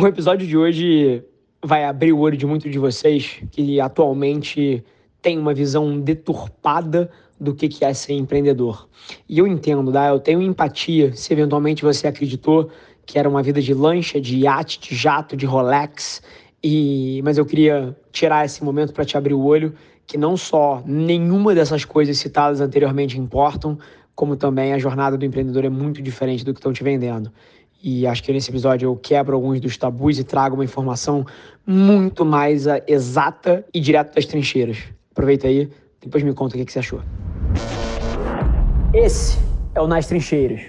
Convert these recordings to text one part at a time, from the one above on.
O episódio de hoje vai abrir o olho de muitos de vocês que atualmente têm uma visão deturpada do que é ser empreendedor. E eu entendo, tá? eu tenho empatia se eventualmente você acreditou que era uma vida de lancha, de iate, de jato, de Rolex. E mas eu queria tirar esse momento para te abrir o olho que não só nenhuma dessas coisas citadas anteriormente importam, como também a jornada do empreendedor é muito diferente do que estão te vendendo. E acho que nesse episódio eu quebro alguns dos tabus e trago uma informação muito mais ah, exata e direto das trincheiras. Aproveita aí, depois me conta o que você achou. Esse é o Nas Trincheiras.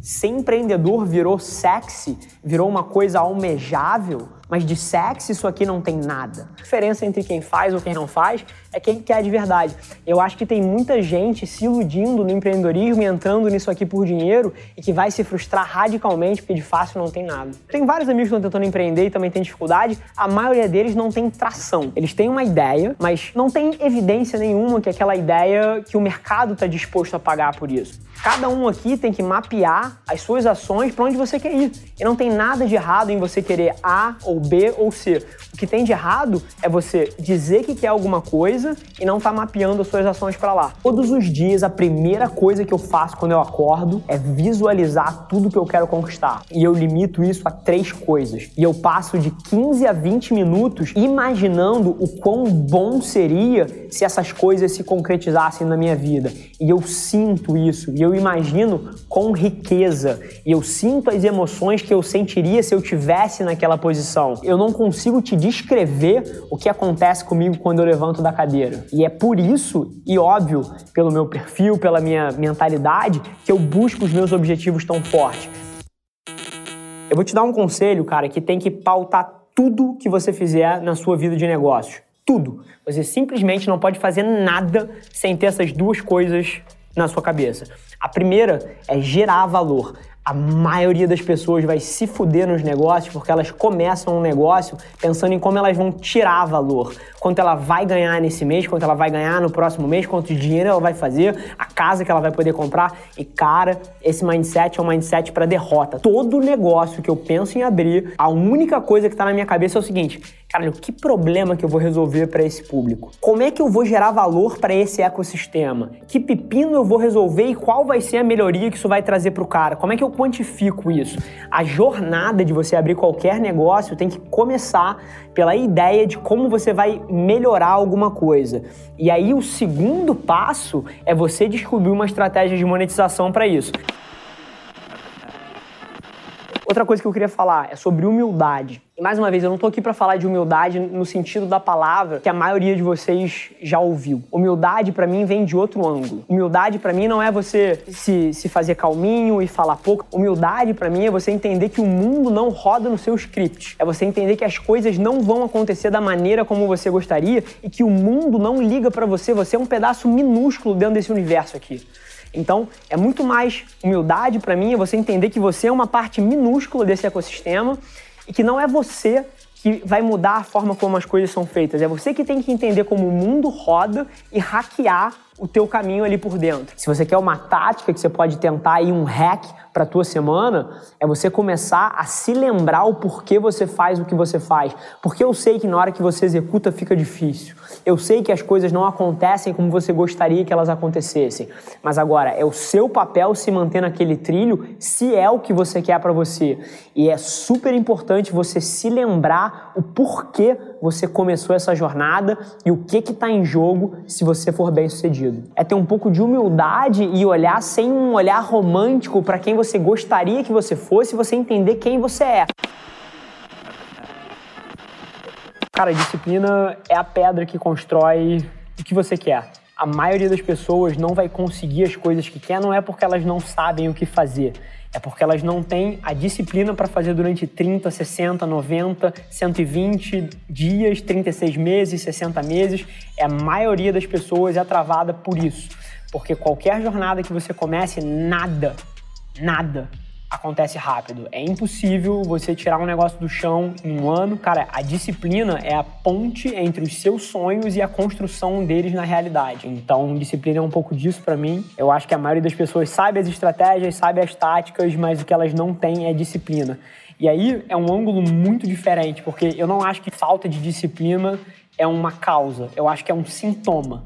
Ser empreendedor virou sexy, virou uma coisa almejável mas de sexo isso aqui não tem nada. A diferença entre quem faz ou quem não faz é quem quer de verdade. Eu acho que tem muita gente se iludindo no empreendedorismo e entrando nisso aqui por dinheiro e que vai se frustrar radicalmente porque de fácil não tem nada. Tem vários amigos que estão tentando empreender e também têm dificuldade. A maioria deles não tem tração. Eles têm uma ideia, mas não tem evidência nenhuma que aquela ideia que o mercado está disposto a pagar por isso. Cada um aqui tem que mapear as suas ações para onde você quer ir. E não tem nada de errado em você querer A ou B ou C. O que tem de errado é você dizer que quer alguma coisa e não estar tá mapeando as suas ações para lá. Todos os dias, a primeira coisa que eu faço quando eu acordo é visualizar tudo que eu quero conquistar. E eu limito isso a três coisas. E eu passo de 15 a 20 minutos imaginando o quão bom seria se essas coisas se concretizassem na minha vida. E eu sinto isso, e eu imagino com riqueza, e eu sinto as emoções que eu sentiria se eu tivesse naquela posição. Eu não consigo te descrever o que acontece comigo quando eu levanto da cadeira. E é por isso, e óbvio, pelo meu perfil, pela minha mentalidade, que eu busco os meus objetivos tão forte. Eu vou te dar um conselho, cara, que tem que pautar tudo que você fizer na sua vida de negócios. Tudo. Você simplesmente não pode fazer nada sem ter essas duas coisas na sua cabeça. A primeira é gerar valor a maioria das pessoas vai se fuder nos negócios porque elas começam um negócio pensando em como elas vão tirar valor. Quanto ela vai ganhar nesse mês, quanto ela vai ganhar no próximo mês, quanto dinheiro ela vai fazer, a casa que ela vai poder comprar. E cara, esse mindset é um mindset para derrota. Todo negócio que eu penso em abrir, a única coisa que tá na minha cabeça é o seguinte: Caralho, que problema que eu vou resolver para esse público? Como é que eu vou gerar valor para esse ecossistema? Que pepino eu vou resolver e qual vai ser a melhoria que isso vai trazer para o cara? Como é que eu quantifico isso? A jornada de você abrir qualquer negócio tem que começar pela ideia de como você vai melhorar alguma coisa. E aí o segundo passo é você descobrir uma estratégia de monetização para isso. Outra coisa que eu queria falar é sobre humildade. E mais uma vez, eu não estou aqui para falar de humildade no sentido da palavra que a maioria de vocês já ouviu. Humildade para mim vem de outro ângulo. Humildade para mim não é você se, se fazer calminho e falar pouco. Humildade para mim é você entender que o mundo não roda no seu script. É você entender que as coisas não vão acontecer da maneira como você gostaria e que o mundo não liga para você. Você é um pedaço minúsculo dentro desse universo aqui. Então, é muito mais humildade para mim é você entender que você é uma parte minúscula desse ecossistema e que não é você que vai mudar a forma como as coisas são feitas. É você que tem que entender como o mundo roda e hackear o teu caminho ali por dentro. Se você quer uma tática que você pode tentar aí um hack para tua semana, é você começar a se lembrar o porquê você faz o que você faz. Porque eu sei que na hora que você executa fica difícil. Eu sei que as coisas não acontecem como você gostaria que elas acontecessem. Mas agora é o seu papel se manter naquele trilho, se é o que você quer para você. E é super importante você se lembrar o porquê você começou essa jornada e o que está em jogo se você for bem sucedido. É ter um pouco de humildade e olhar sem um olhar romântico para quem você gostaria que você fosse você entender quem você é. Cara, disciplina é a pedra que constrói o que você quer. A maioria das pessoas não vai conseguir as coisas que quer, não é porque elas não sabem o que fazer, é porque elas não têm a disciplina para fazer durante 30, 60, 90, 120 dias, 36 meses, 60 meses. É a maioria das pessoas é travada por isso. Porque qualquer jornada que você comece, nada, nada acontece rápido. É impossível você tirar um negócio do chão em um ano. Cara, a disciplina é a ponte entre os seus sonhos e a construção deles na realidade. Então, disciplina é um pouco disso para mim. Eu acho que a maioria das pessoas sabe as estratégias, sabe as táticas, mas o que elas não têm é disciplina. E aí é um ângulo muito diferente, porque eu não acho que falta de disciplina é uma causa, eu acho que é um sintoma.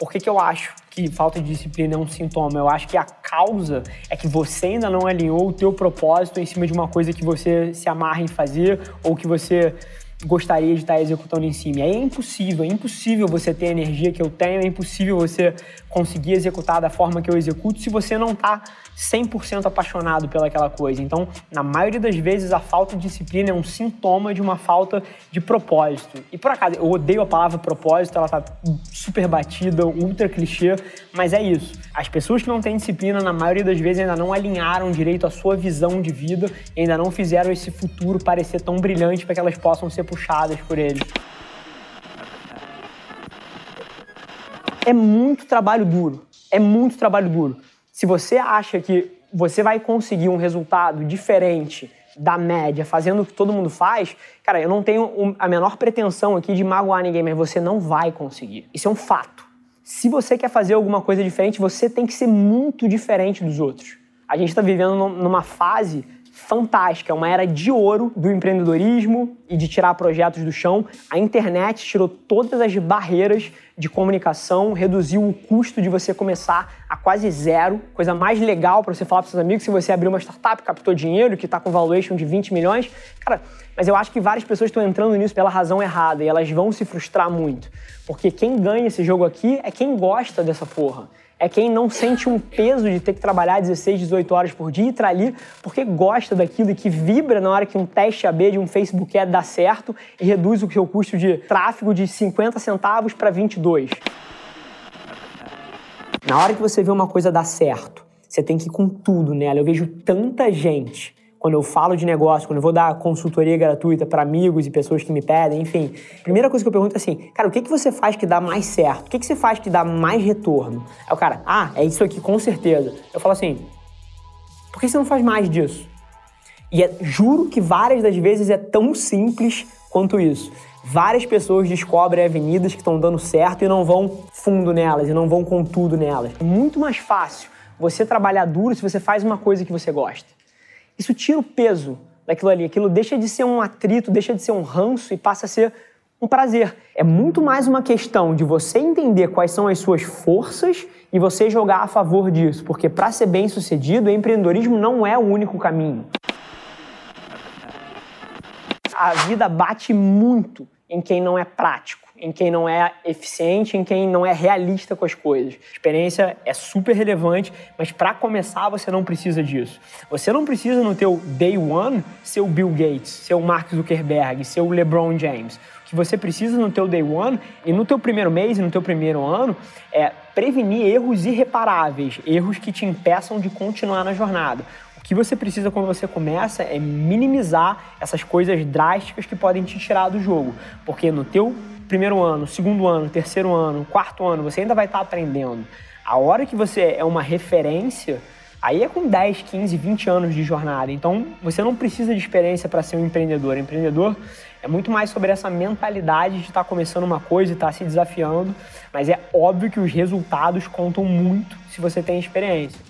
Por que, que eu acho que falta de disciplina é um sintoma? Eu acho que a causa é que você ainda não alinhou o teu propósito em cima de uma coisa que você se amarra em fazer ou que você gostaria de estar executando em cima. Aí é impossível, é impossível você ter a energia que eu tenho, é impossível você conseguir executar da forma que eu executo se você não está 100% apaixonado pelaquela coisa. Então, na maioria das vezes, a falta de disciplina é um sintoma de uma falta de propósito. E por acaso, eu odeio a palavra propósito, ela tá super batida, ultra clichê, mas é isso. As pessoas que não têm disciplina, na maioria das vezes, ainda não alinharam direito a sua visão de vida, ainda não fizeram esse futuro parecer tão brilhante para que elas possam ser puxadas por ele. É muito trabalho duro. É muito trabalho duro. Se você acha que você vai conseguir um resultado diferente da média, fazendo o que todo mundo faz, cara, eu não tenho a menor pretensão aqui de magoar ninguém, mas você não vai conseguir. Isso é um fato. Se você quer fazer alguma coisa diferente, você tem que ser muito diferente dos outros. A gente está vivendo numa fase fantástica, é uma era de ouro do empreendedorismo e de tirar projetos do chão. A internet tirou todas as barreiras de comunicação, reduziu o custo de você começar a quase zero. Coisa mais legal para você falar para seus amigos se você abrir uma startup, captou dinheiro, que está com valuation de 20 milhões. Cara, mas eu acho que várias pessoas estão entrando nisso pela razão errada e elas vão se frustrar muito. Porque quem ganha esse jogo aqui é quem gosta dessa porra é quem não sente um peso de ter que trabalhar 16, 18 horas por dia e estar ali porque gosta daquilo e que vibra na hora que um teste AB de um Facebook Ad dá certo e reduz o seu custo de tráfego de 50 centavos para 22. Na hora que você vê uma coisa dar certo, você tem que ir com tudo nela. Eu vejo tanta gente quando eu falo de negócio, quando eu vou dar consultoria gratuita para amigos e pessoas que me pedem, enfim. Primeira coisa que eu pergunto é assim, cara, o que, que você faz que dá mais certo? O que, que você faz que dá mais retorno? Aí o cara, ah, é isso aqui, com certeza. Eu falo assim, por que você não faz mais disso? E é, juro que várias das vezes é tão simples quanto isso. Várias pessoas descobrem avenidas que estão dando certo e não vão fundo nelas, e não vão com tudo nelas. É muito mais fácil você trabalhar duro se você faz uma coisa que você gosta. Isso tira o peso daquilo ali. Aquilo deixa de ser um atrito, deixa de ser um ranço e passa a ser um prazer. É muito mais uma questão de você entender quais são as suas forças e você jogar a favor disso, porque para ser bem sucedido, o empreendedorismo não é o único caminho. A vida bate muito em quem não é prático em quem não é eficiente, em quem não é realista com as coisas. experiência é super relevante, mas para começar você não precisa disso. Você não precisa no teu day one ser o Bill Gates, ser o Mark Zuckerberg, ser o LeBron James. O que você precisa no teu day one e no teu primeiro mês e no teu primeiro ano é prevenir erros irreparáveis, erros que te impeçam de continuar na jornada. O que você precisa quando você começa é minimizar essas coisas drásticas que podem te tirar do jogo, porque no teu primeiro ano, segundo ano, terceiro ano, quarto ano, você ainda vai estar aprendendo. A hora que você é uma referência, aí é com 10, 15, 20 anos de jornada. Então, você não precisa de experiência para ser um empreendedor. Empreendedor é muito mais sobre essa mentalidade de estar começando uma coisa e estar se desafiando, mas é óbvio que os resultados contam muito se você tem experiência.